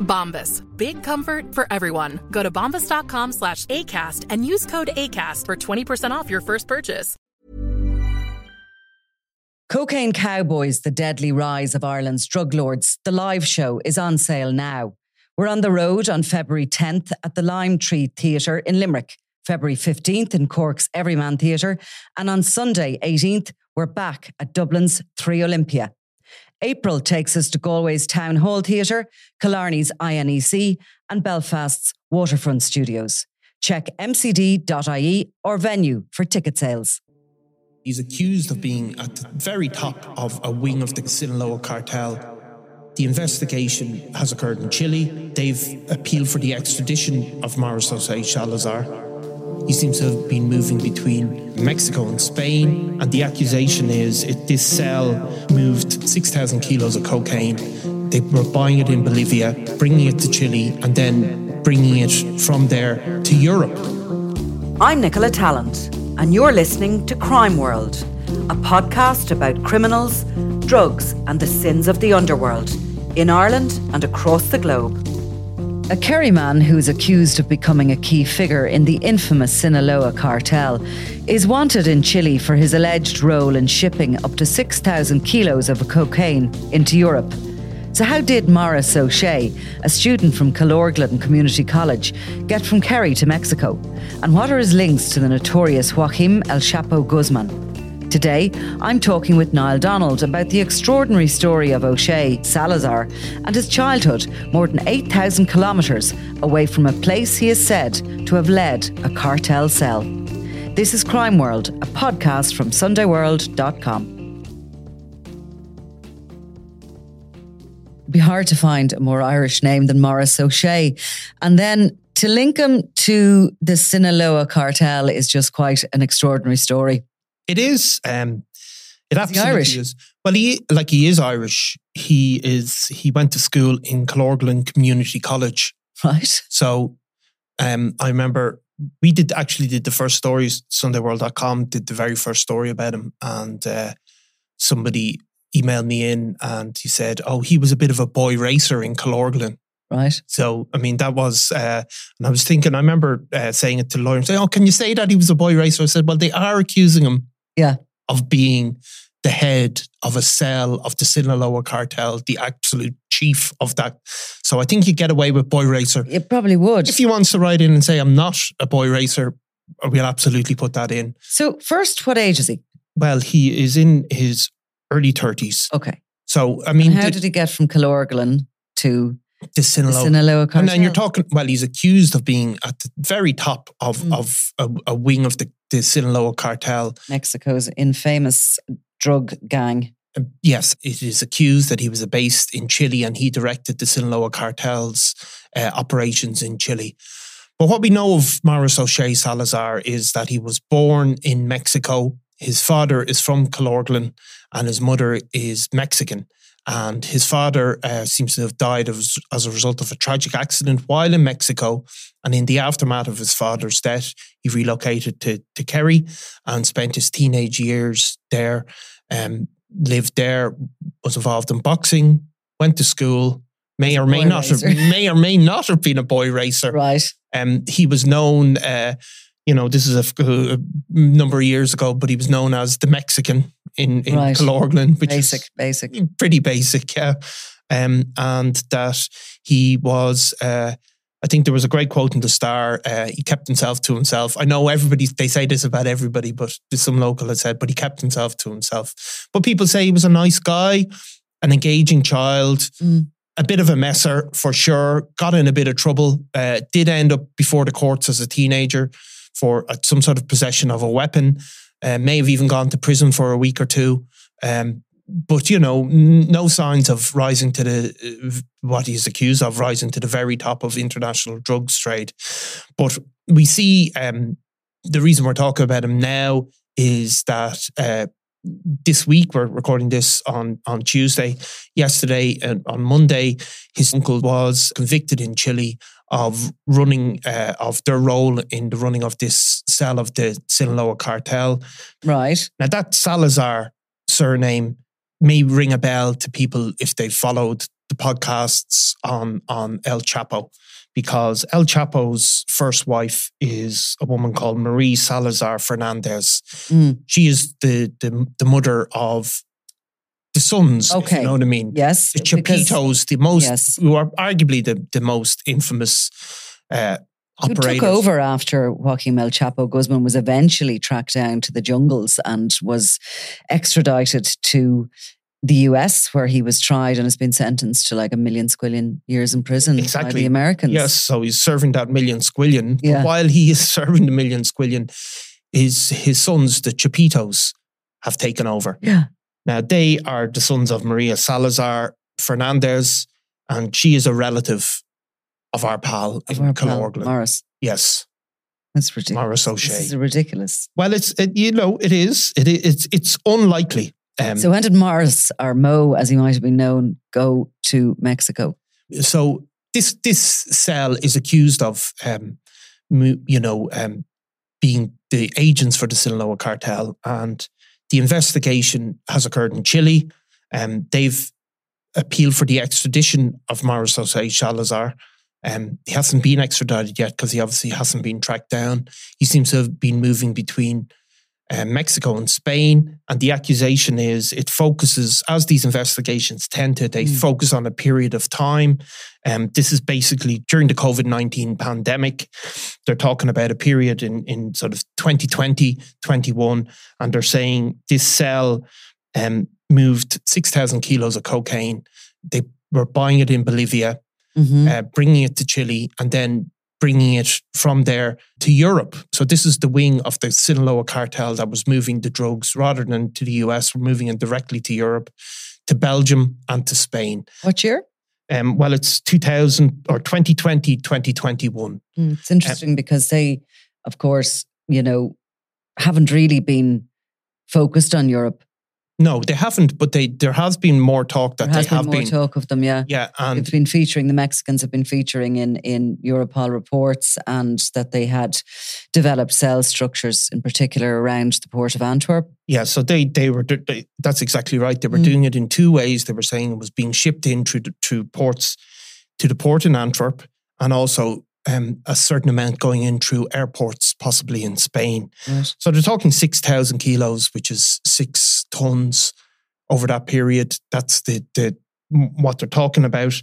Bombas. Big comfort for everyone. Go to bombas.com slash ACAST and use code ACAST for 20% off your first purchase. Cocaine Cowboys, The Deadly Rise of Ireland's Drug Lords, the live show is on sale now. We're on the road on February 10th at the Lime Tree Theatre in Limerick, February 15th in Cork's Everyman Theatre, and on Sunday 18th, we're back at Dublin's Three Olympia. April takes us to Galway's Town Hall Theatre, Killarney's INEC, and Belfast's Waterfront Studios. Check mcd.ie or venue for ticket sales. He's accused of being at the very top of a wing of the Sinaloa cartel. The investigation has occurred in Chile. They've appealed for the extradition of Jose Salazar. He seems to have been moving between Mexico and Spain, and the accusation is it, this cell moved 6,000 kilos of cocaine. They were buying it in Bolivia, bringing it to Chile, and then bringing it from there to Europe. I'm Nicola Tallant, and you're listening to Crime World, a podcast about criminals, drugs, and the sins of the underworld in Ireland and across the globe. A Kerry man who is accused of becoming a key figure in the infamous Sinaloa cartel is wanted in Chile for his alleged role in shipping up to 6,000 kilos of cocaine into Europe. So, how did Morris O'Shea, a student from Killorglin Community College, get from Kerry to Mexico? And what are his links to the notorious Joaquin El Chapo Guzman? Today, I'm talking with Niall Donald about the extraordinary story of O'Shea Salazar and his childhood, more than 8,000 kilometres away from a place he is said to have led a cartel cell. This is Crime World, a podcast from SundayWorld.com. It'd be hard to find a more Irish name than Morris O'Shea. And then to link him to the Sinaloa cartel is just quite an extraordinary story. It is. Um, it absolutely Irish? is. Well, he like he is Irish. He is. He went to school in Killorglin Community College. Right. So, um, I remember we did actually did the first stories. SundayWorld.com did the very first story about him, and uh, somebody emailed me in and he said, "Oh, he was a bit of a boy racer in Killorglin." Right. So, I mean, that was, uh, and I was thinking, I remember uh, saying it to the lawyer, saying, Oh, can you say that he was a boy racer? I said, Well, they are accusing him Yeah. of being the head of a cell of the Sinaloa cartel, the absolute chief of that. So I think you get away with boy racer. It probably would. If he wants to write in and say, I'm not a boy racer, we'll absolutely put that in. So, first, what age is he? Well, he is in his early 30s. Okay. So, I mean, And how did he get from Killorglin to the the Sinaloa Sinaloa cartel? And then you're talking, well, he's accused of being at the very top of, Mm. of a, a wing of the, the Sinaloa cartel. Mexico's infamous drug gang. Uh, Yes, it is accused that he was based in Chile and he directed the Sinaloa cartel's uh, operations in Chile. But what we know of Morris O'Shea Salazar is that he was born in Mexico. His father is from Killorglin and his mother is Mexican. And his father uh, seems to have died as, as a result of a tragic accident while in Mexico. And in the aftermath of his father's death, he relocated to, to Kerry and spent his teenage years there. Um, lived there, was involved in boxing, went to school, may or may not have, may or may not have been a boy racer. Right. Um, he was known, uh, you know, this is a number of years ago, but he was known as the Mexican in in Right. Killorglin, which Basic, is basic. pretty basic, yeah. Um, and that he was, uh, I think there was a great quote in the Star. Uh, he kept himself to himself. I know everybody, they say this about everybody, but some local had said, but he kept himself to himself. But people say he was a nice guy, an engaging child, Mm. a bit of a messer for sure. Got in a bit of trouble. Uh, did end up before the courts as a teenager for uh, some sort of possession of a weapon. Uh, may have even gone to prison for a week or two. Um, but you know, n- no signs of rising to the uh, what he's accused of, rising to the very top of international drugs trade. But we see um, the reason we're talking about him now is that uh, this week we're recording this on on Tuesday. Yesterday and on Monday, his uncle was convicted in Chile of running uh, of their role in the running of this cell of the Sinaloa cartel. Right. Now that Salazar surname may ring a bell to people if they followed the podcasts on on El Chapo, because El Chapo's first wife is a woman called Maria Salazar Fernandez. Mm. She is the the, the mother of the Okay. you know what I mean. Yes. The Chapitos, the most, Yes. who are arguably the, the most infamous uh, Who took over after Joaquin El Chapo Guzman was eventually tracked down to the jungles and was extradited to the US, where he was tried and has been sentenced to like a million squillion years in prison by Exactly. the Americans. Yes, so he's serving that million squillion. Yeah. while he is serving the million squillion, his his sons, the Chapitos, have taken over. Yeah. Now they are the sons of Maria Salazar Fernandez, and she is a relative of our pal Of in Killorglin. Morris. Yes, That's ridiculous. Morris This O'Shea. is ridiculous. Well, it's it, you know it is it, it's it's unlikely. Um, so when did Morris or Mo, as he might have been known, go to Mexico? so this this cell is accused of um, you know um, being the agents for the Sinaloa cartel, and the investigation has occurred in Chile. Um, they've appealed for the extradition of Morris Jose Salazar. Um, he hasn't been extradited yet because he obviously hasn't been tracked down. He seems to have been moving between uh, Mexico and Spain. And the accusation is it focuses, as these investigations tend to, they Mm. focus on a period of time. Um, this is basically during the COVID 19 pandemic. They're talking about a period in, in sort of 2020, 21, and they're saying this cell um, moved 6,000 kilos of cocaine. They were buying it in Bolivia Mhm. uh, bringing it to Chile, and then bringing it from there to Europe. So this is the wing of the Sinaloa cartel that was moving the drugs rather than to the US, we're moving it directly to Europe, to Belgium, and to Spain. What year? Um, well, it's 2000 or 2020, 2021. Mm, It's interesting because they, of course, you know, haven't really been focused on Europe. No, they haven't, but they there has been more talk that There has they been have more been. talk of them, yeah. Yeah, and They've been featuring, the Mexicans have been featuring in, in Europol reports and that they had developed cell structures, in particular around the port of Antwerp. Yeah, so they they were they, that's exactly right. They were Mm. doing it in two ways. They were saying it was being shipped in through the, through ports to the port in Antwerp, and also um, a certain amount going in through airports, possibly in Spain. Right. So they're talking six thousand kilos, which is six tons over that period. That's the the what they're talking about,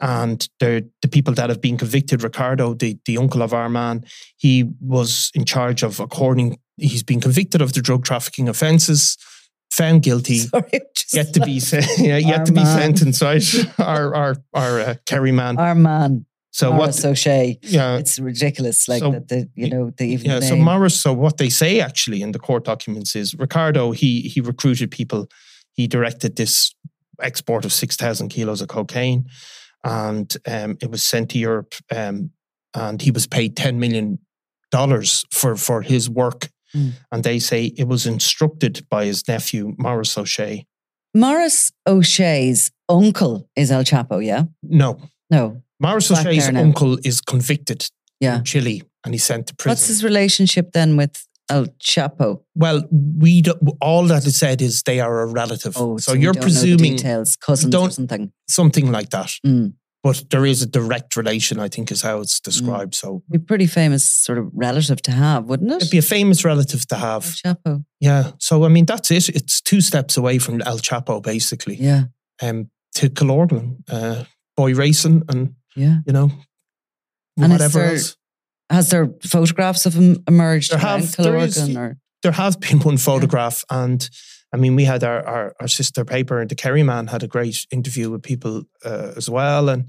and the the people that have been convicted. Ricardo, the the uncle of our man, he was in charge of according. He's been convicted of the drug trafficking offences, found guilty, Sorry, yet to be yeah, yet to be sentenced. Right, our our our uh, Kerry man. our man, So Morris what? O'Shea. Yeah, It's ridiculous, like so- that. The, you know, the even yeah. the So name. Morris. So what they say actually in the court documents is Ricardo. He he recruited people. He directed this export of six thousand kilos of cocaine, and um, it was sent to Europe. Um, and he was paid ten million dollars for for his work. Mm. And they say it was instructed by his nephew Morris O'Shea. Morris O'Shea's uncle is El Chapo, yeah? No, No. Back O'Shea's uncle is convicted Yeah. in Chile, and he's sent to prison. What's his relationship then with El Chapo? Well, we do, all that is said is they are a relative. Oh, so, we you're don't know the presuming details, cousins or something. something like that. Mm. but there is a direct relation. I think is how it's Mm. described. So Be a pretty famous sort of relative to have, wouldn't it? it'd be a famous relative to El have. Chapo. Yeah. So I mean, that's it. It's two steps away from El Chapo, basically. Yeah. Um, to Killorglin, uh, boy racing, and Yeah. you know, And whatever there- else. Has there photographs of him emerged There have- there is- or there have been one photograph, and I mean, we had our, our, our sister paper, and the Kerry Man had a great interview with people uh, as well, and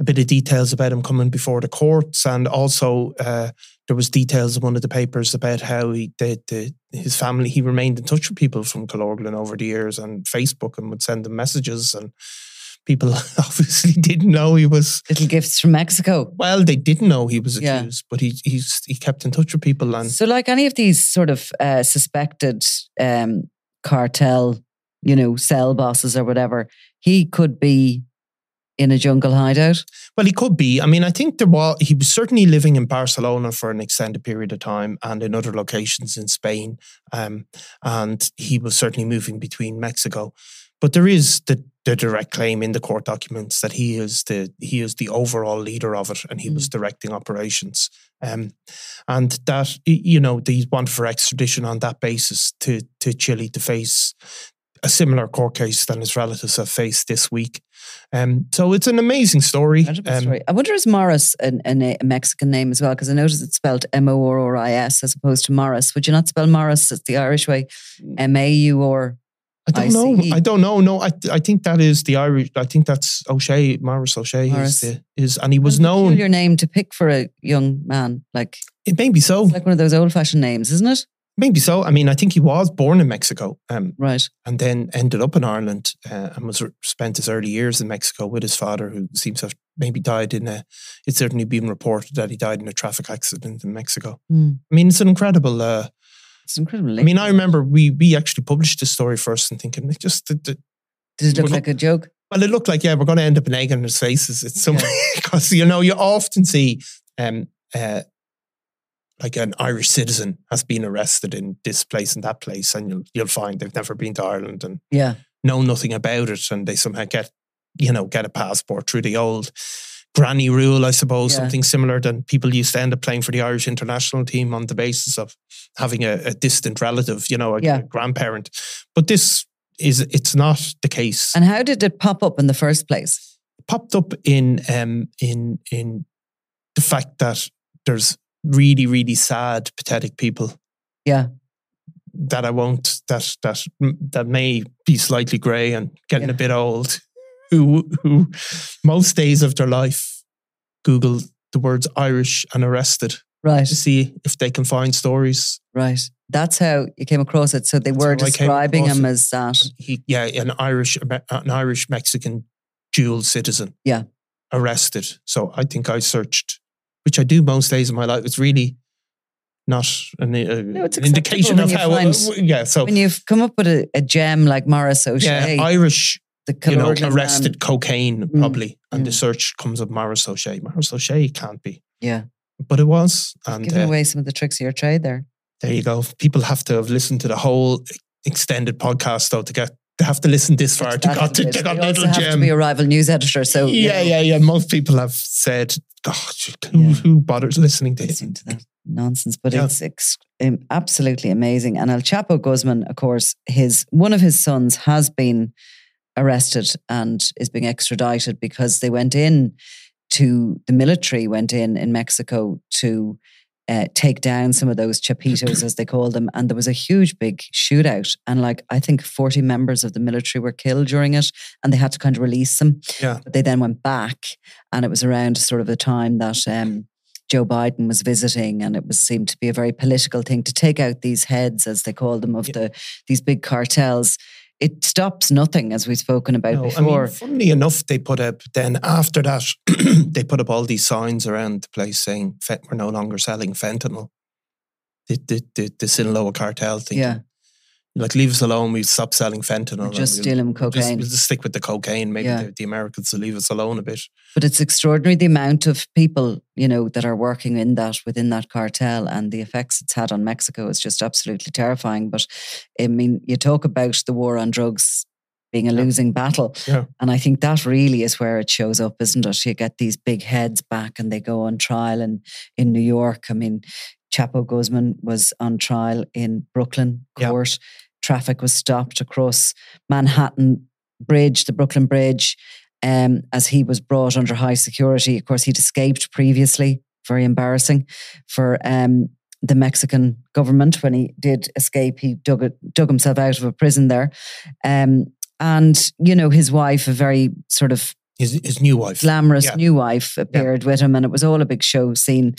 a bit of details about him coming before the courts, and also uh, there was details in one of the papers about how he did the, his family. He remained in touch with people from Killorglin over the years on Facebook and would send them messages, and people obviously didn't know he was. little gifts from Mexico? Well, they didn't know he was Yeah. accused, but he he's, he kept in touch with people, and So, like any of these sort of uh, suspected um, cartel, you know, cell bosses or whatever, he could be in a jungle hideout. Well, he could be. I mean, I think there was he was certainly living in Barcelona for an extended period of time, and in other locations in Spain, um, and he was certainly moving between Mexico. But there is the, the direct claim in the court documents that he is the he is the overall leader of it, and he was directing operations. Um, and that you know they want for extradition on that basis to to Chile to face a similar court case than his relatives have faced this week. Um, so it's an amazing story. Um, story. I wonder is Morris an, an, a Mexican name as well? Because I noticed it's spelled M O R R I S as opposed to Morris. Would you not spell Morris as the Irish way? M A U or I don't know. I don't know. No, I I think that is the Irish. I think that's O'Shea, Morris O'Shea Morris. is the, is, and he was known. Your name to pick for a young man. Like It may be so. it's like one of those old fashioned names, isn't it? Maybe so. I mean, I think he was born in Mexico, um, Right. and then ended up in Ireland, uh, and was spent his early years in Mexico with his father, who seems to have maybe died in a. It's certainly been reported that he died in a traffic accident in Mexico. Hmm. I mean, it's an incredible. Uh, It's incredible. I mean, I remember we we actually published this story first and thinking it just the, the, Did it look like a joke? Well, it looked like yeah, we're going to end up an egg on his faces. It's some Yeah. because you know you often see um uh like an Irish citizen has been arrested in this place and that place, and you'll you'll find they've never been to Ireland and Yeah. know nothing about it, and they somehow get you know get a passport through the old granny rule, I suppose, Yeah. something similar than people used to end up playing for the Irish international team on the basis of having a, a distant relative, you know, a, Yeah. a grandparent. But this is it's not the case And how did it pop up in the first place? popped up in um in in the fact that there's really really sad pathetic people Yeah. that I won't that that that may be slightly grey and getting Yeah. a bit old who who most days of their life Google the words Irish and arrested Right. to see if they can find stories. Right. That's how you came across it. So they That's were how I came describing him it. as that. He yeah, an Irish an Irish Mexican dual citizen. Yeah. arrested. So I think I searched, which I do most days of my life. It's really not an, uh, it's an indication of how. you uh, find- yeah, so When you've come up with a, a gem like Morris O'Shea, yeah, Irish, you know, arrested cocaine probably, and the mm. search comes up Morris O'Shea. Morris O'Shea can't be, Yeah. but it was, and Giving uh, away some of the tricks of your trade there. there you go. People have to have listened to the whole extended podcast though to get. They have to listen this far to got to, to got little have gem. to be a rival news editor. So you yeah, know, yeah, yeah. Most people have said, "God, who, Yeah. who bothers listening to listening it?" to that nonsense, but Yeah. it's ex- um, absolutely amazing. And El Chapo Guzman, of course, his one of his sons has been arrested and is being extradited because they went in to the military went in in Mexico to uh, take down some of those chapitos as they call them and there was a huge big shootout and like i think 40 members of the military were killed during it and they had to kind of release them Yeah. but they then went back and it was around sort of the time that um, Joe Biden was visiting, and it was seemed to be a very political thing to take out these heads, as they call them, of the these big cartels. It stops nothing, as we've spoken about No, I before. mean, funnily enough, they put up then after that they put up all these signs around the place saying we're no longer selling fentanyl. The the the, the Sinaloa cartel thing. yeah, Like leave us alone. We stop selling fentanyl. Just we'll- stealing we'll just- cocaine. We'll just stick with the cocaine. Maybe Yeah. the, the Americans will leave us alone a bit. but it's extraordinary the amount of people you know that are working in that within that cartel, and the effects it's had on Mexico is just absolutely terrifying. But I mean, you talk about the war on drugs being a losing battle. Yeah. And I think that really is where it shows up, isn't it? You get these big heads back and they go on trial in, in New York. I mean, Chapo Guzman was on trial in Brooklyn Yeah. Traffic was stopped across Manhattan Bridge, the Brooklyn Bridge, um, as he was brought under high security. Of course, he'd escaped previously. Very embarrassing for um, the Mexican government when he did escape. He dug it, dug himself out of a prison there, um, and you know his wife, a very sort of His his new wife. glamorous Yeah. new wife appeared with him, and it was all a big show scene.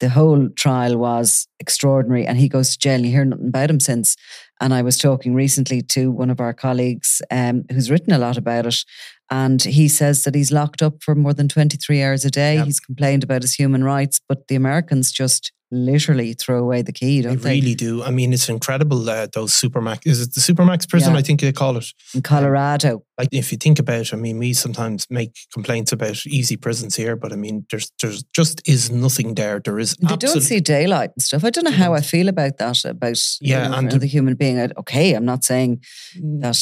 The whole trial was extraordinary, and he goes to jail. And you hear nothing about him since. And I was talking recently to one of our colleagues um, who's written a lot about it, and he says that he's locked up for more than twenty three hours a day. Yeah. He's complained about his human rights, but the Americans just literally throw away the key, They don't they? really do. I mean, it's incredible. Uh, those supermax is it the supermax prison? Yeah. I think they call it. In Colorado, Like if you think about, it, I mean, we sometimes make complaints about easy prisons here, but I mean, there's there's just is nothing there. There is They don't see daylight and stuff. I don't know how I feel about that. About you Yeah, know, and- another human being. Okay, I'm not saying Mm. that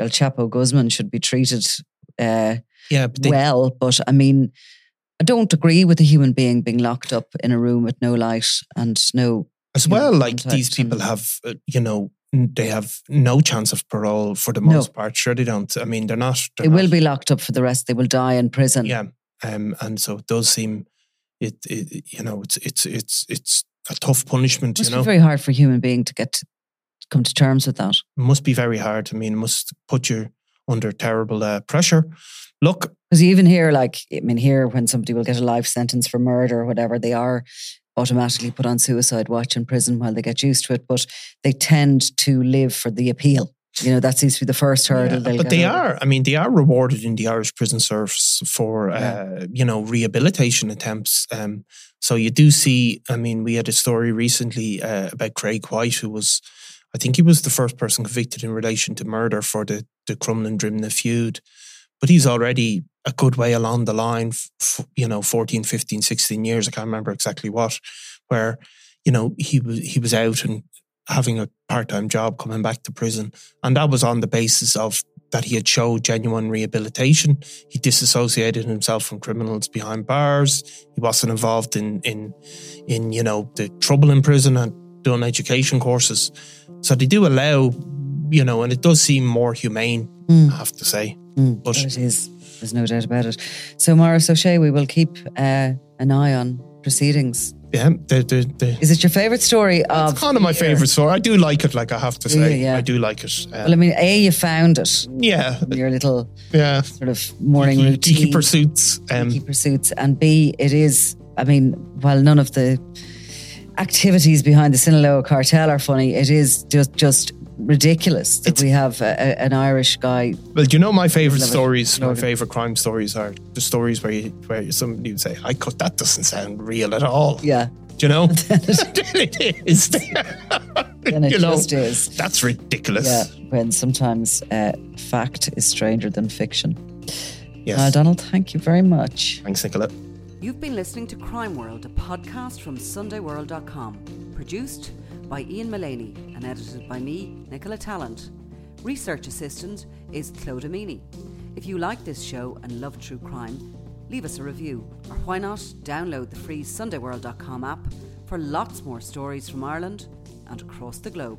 El Chapo Guzman should be treated uh, yeah, but they, well, but I mean, I don't agree with a human being being locked up in a room with no light and no. as know, well, like these people and- have, uh, you know, they have no chance of parole for the No. most part. Sure, they don't. I mean, they're not. They're They will be locked up for the rest. They will die in prison. Yeah, um, and so it does seem, it, it you know, it's it's it's it's a tough punishment. It must you know, be very hard for a human being to get to come to terms with that. It must be very hard. I mean, must put you under terrible uh, pressure. Look, Because you even here, like, I mean, here when somebody will get a life sentence for murder or whatever, they are automatically put on suicide watch in prison while they get used to it. But they tend to live for the appeal. You know, that seems to be the first hurdle. Yeah, but they over. are. I mean, they are rewarded in the Irish prison service for, Yeah. uh, you know, rehabilitation attempts. Um, so you do see. I mean, we had a story recently uh, about Craig White, who was, I think, he was the first person convicted in relation to murder for the the Crumlin Drimnagh feud, but he's already a good way along the line. f- you know, 14, 15, 16 years. I can't remember exactly what, where you know he was he was out and having a part time job coming back to prison. And that was on the basis of that he had showed genuine rehabilitation. He disassociated himself from criminals behind bars. He wasn't involved in in in, you know, the trouble in prison and done education courses. So they do allow, you know, and it does seem more humane, Mm. I have to say. Mm, But- well, it is. There's no doubt about it. So, Morris O'Shea, we will keep uh, an eye on proceedings. Yeah, the the, the Is it your favourite story of? it's kind of my favorite story. I do like it, like I have to say. Yeah. I do like it. Uh, Well, I mean, A, you found it. yeah, in Your little yeah. sort of morning Geeky- routine. geeky pursuits. Um, geeky pursuits. And B, it is, I mean, while none of the activities behind the Sinaloa cartel are funny, it is just just ridiculous that It's- we have a, a- an Irish guy. Well, do you know my favorite stories? My favorite crime stories are the stories where you, where somebody would say, "I cut that doesn't sound real at all." Yeah, Do you know? it is. then it you know, just is. that's ridiculous. Yeah, when sometimes uh, fact is stranger than fiction. Yes. Uh, Donald, thank you very much. Thanks, Nicola. You've been listening to Crime World, a podcast from SundayWorld.com, produced by Ian Mullaney and edited by me, Nicola Tallant. Research assistant is Claude Amini. If you like this show and love true crime, leave us a review, or why not download the free SundayWorld.com app for lots more stories from Ireland and across the globe.